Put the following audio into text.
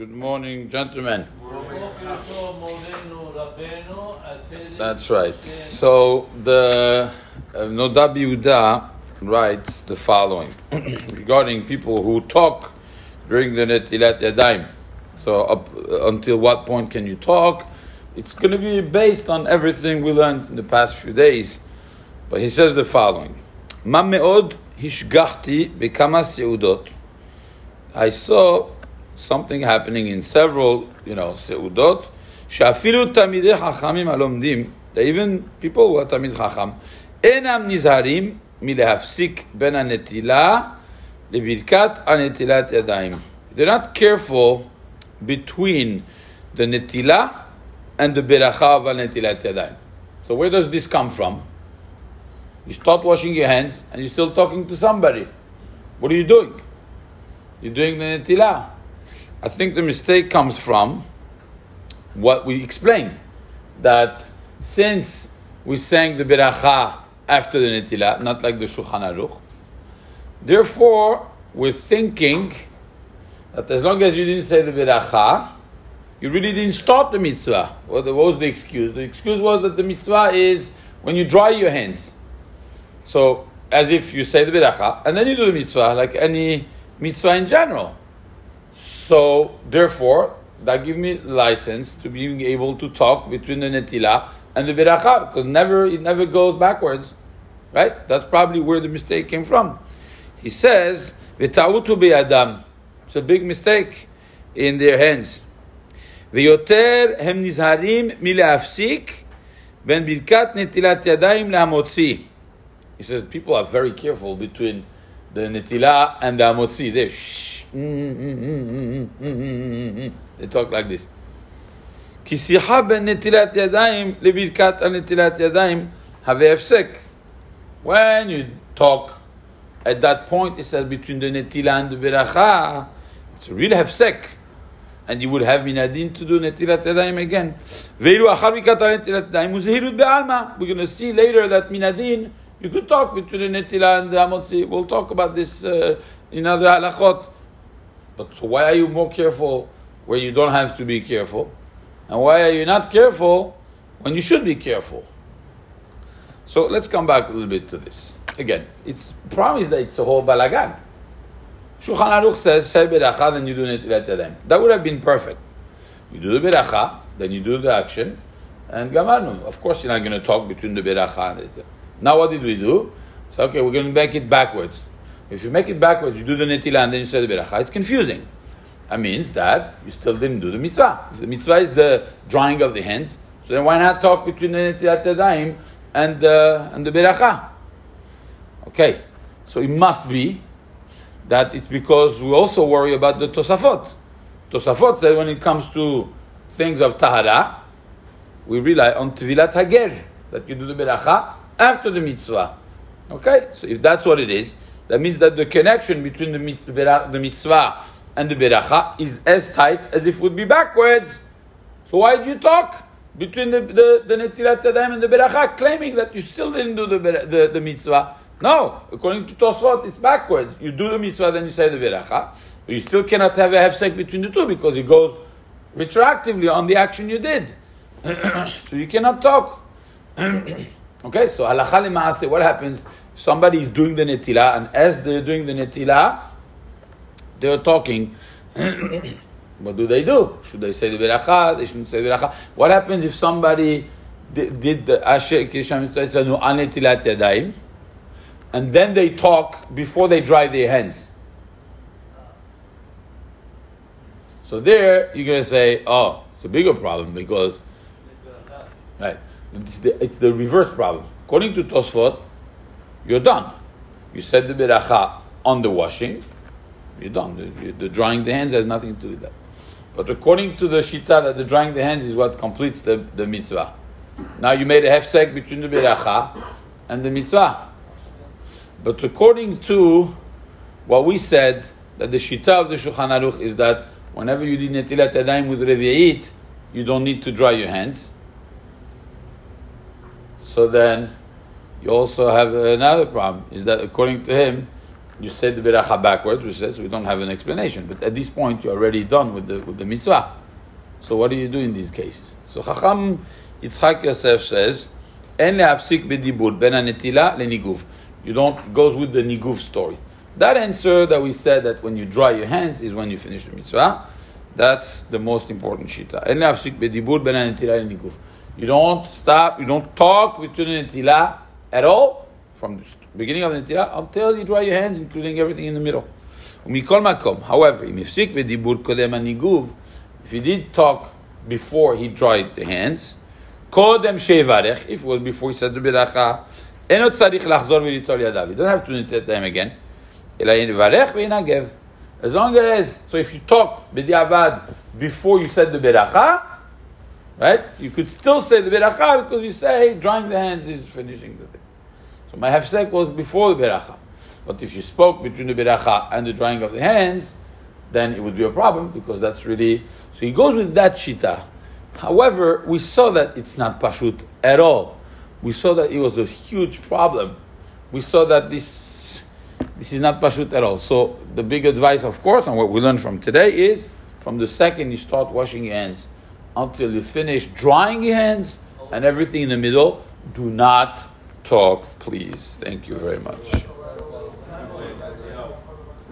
Good morning, gentlemen. That's right. So the uh, Nodab writes the following regarding people who talk during the Netilat Yadayim. So up until what point can you talk? It's going to be based on everything we learned in the past few days. But he says the following: hishgachti bekama seudot. I saw something happening in several, you know, seudot. שאפילו תלמידי חכמים הלומדים, even people who are תלמיד חכם, אינם נזהרים מלהפסיק בין הנטילה לברכת הנטילת ידיים. They're not careful between the netila and the beracha of netilat yadayim. So where does this come from? You start washing your hands and you're still talking to somebody. What are you doing? You're doing the netilah. I think the mistake comes from what we explained that since we sang the beracha after the netilah, not like the Shulchan Aruch, therefore we're thinking that as long as you didn't say the beracha, you really didn't start the mitzvah. What was the excuse? The excuse was that the mitzvah is when you dry your hands. So, as if you say the beracha, and then you do the mitzvah, like any mitzvah in general. So therefore, that gives me license to being able to talk between the netila and the beracha because never it never goes backwards, right? That's probably where the mistake came from. He says v'tautu be'adam. It's a big mistake in their hands. V'yoter hem nizharim mileafsik ben birkat netilat yadayim lahamotzi. He says people are very careful between the netilah and the amotzi. They shh, they talk like this. כי שיחה בין נטילת ידיים לברכת הנטילת ידיים הווה הפסק. When you talk at that point, it says between the netilah and the beracha, it's a real hefsek. And you would have minadin to do netilat yadayim again. Veilu achar netilat yadayim uzehirut be'alma. We're going to see later that minadin, you could talk between the netilah and the amotzi. We'll talk about this uh, in other halachot. But so why are you more careful where you don't have to be careful? And why are you not careful when you should be careful? So let's come back a little bit to this. Again, it's promised that it's a whole balagan. Shulchan Aruch says, say beracha, then you do netilat yadayim. That would have been perfect. You do the beracha, then you do the action, and gamarnu. Of course, you're not going to talk between the beracha and it. Now, what did we do? So, okay, we're going to make it backwards. If you make it backwards, you do the netilah and then you say the beracha, it's confusing. That means that you still didn't do the mitzvah. The mitzvah is the drying of the hands, so then why not talk between the netilat yadayim and, uh, and the beracha? Okay, so it must be that it's because we also worry about the Tosafot. Tosafot says when it comes to things of Tahara, we rely on Tvilat Hager, that you do the Beracha after the mitzvah. Okay? So if that's what it is, that means that the connection between the, mitzvah and the Beracha is as tight as if it would be backwards. So why did you talk between the, the, the Netilat and the Beracha, claiming that you still didn't do the, the, the mitzvah? No, according to Tosfot, it's backwards. You do the mitzvah, then you say the beracha, but you still cannot have a hefsek between the two because it goes retroactively on the action you did. so you cannot talk. okay, so halacha lema'aseh, what happens? Somebody is doing the netila, and as they're doing the netila, they're talking. what do they do? Should they say the beracha? They shouldn't say the beracha. What happens if somebody did, did the asher kisham anetilat yadayim? and then they talk before they dry their hands. So there, you're going to say, oh, it's a bigger problem because, right, it's the, it's the reverse problem. According to Tosfot, you're done. You said the beracha on the washing, you're done. The, the, drying the hands has nothing to do with that. But according to the Shita, that the drying the hands is what completes the, the mitzvah. Now you made a hefsek between the beracha and the mitzvah. But according to what we said, that the shita of the Shulchan Aruch is that whenever you did netilat yadayim with revi'it, you don't need to dry your hands. So then, you also have another problem, is that according to him, you said the beracha backwards, which says we don't have an explanation. But at this point, you're already done with the, with the mitzvah. So what do you do in these cases? So Chacham Yitzchak Yosef says, En le'afsik bedibur ben anetila leniguv. You don't, goes with the niguv story. That answer that we said that when you dry your hands is when you finish the mitzvah. That's the most important shita. En le'afsik bedibur ben anetila leniguv. You don't stop, you don't talk between the netila at all from the beginning of the netilah until you dry your hands, including everything in the middle. However, if he did talk before he dried the hands, if it was before he said the beracha, אינו צריך לחזור וליטול ידיו. You don't have to netilat them again. אלא יברך וינגב. As long as, so if you talk b'diavad before you said the beracha, right, you could still say the beracha because you say drying the hands is finishing the thing. So my hefsek was before the beracha. But if you spoke between the beracha and the drying of the hands, then it would be a problem because that's really. So he goes with that shita. However, we saw that it's not pashut at all. We saw that it was a huge problem. We saw that this this is not pashut at all. So the big advice, of course, and what we learned from today is from the second you start washing your hands until you finish drying your hands and everything in the middle, do not talk, please. Thank you very much.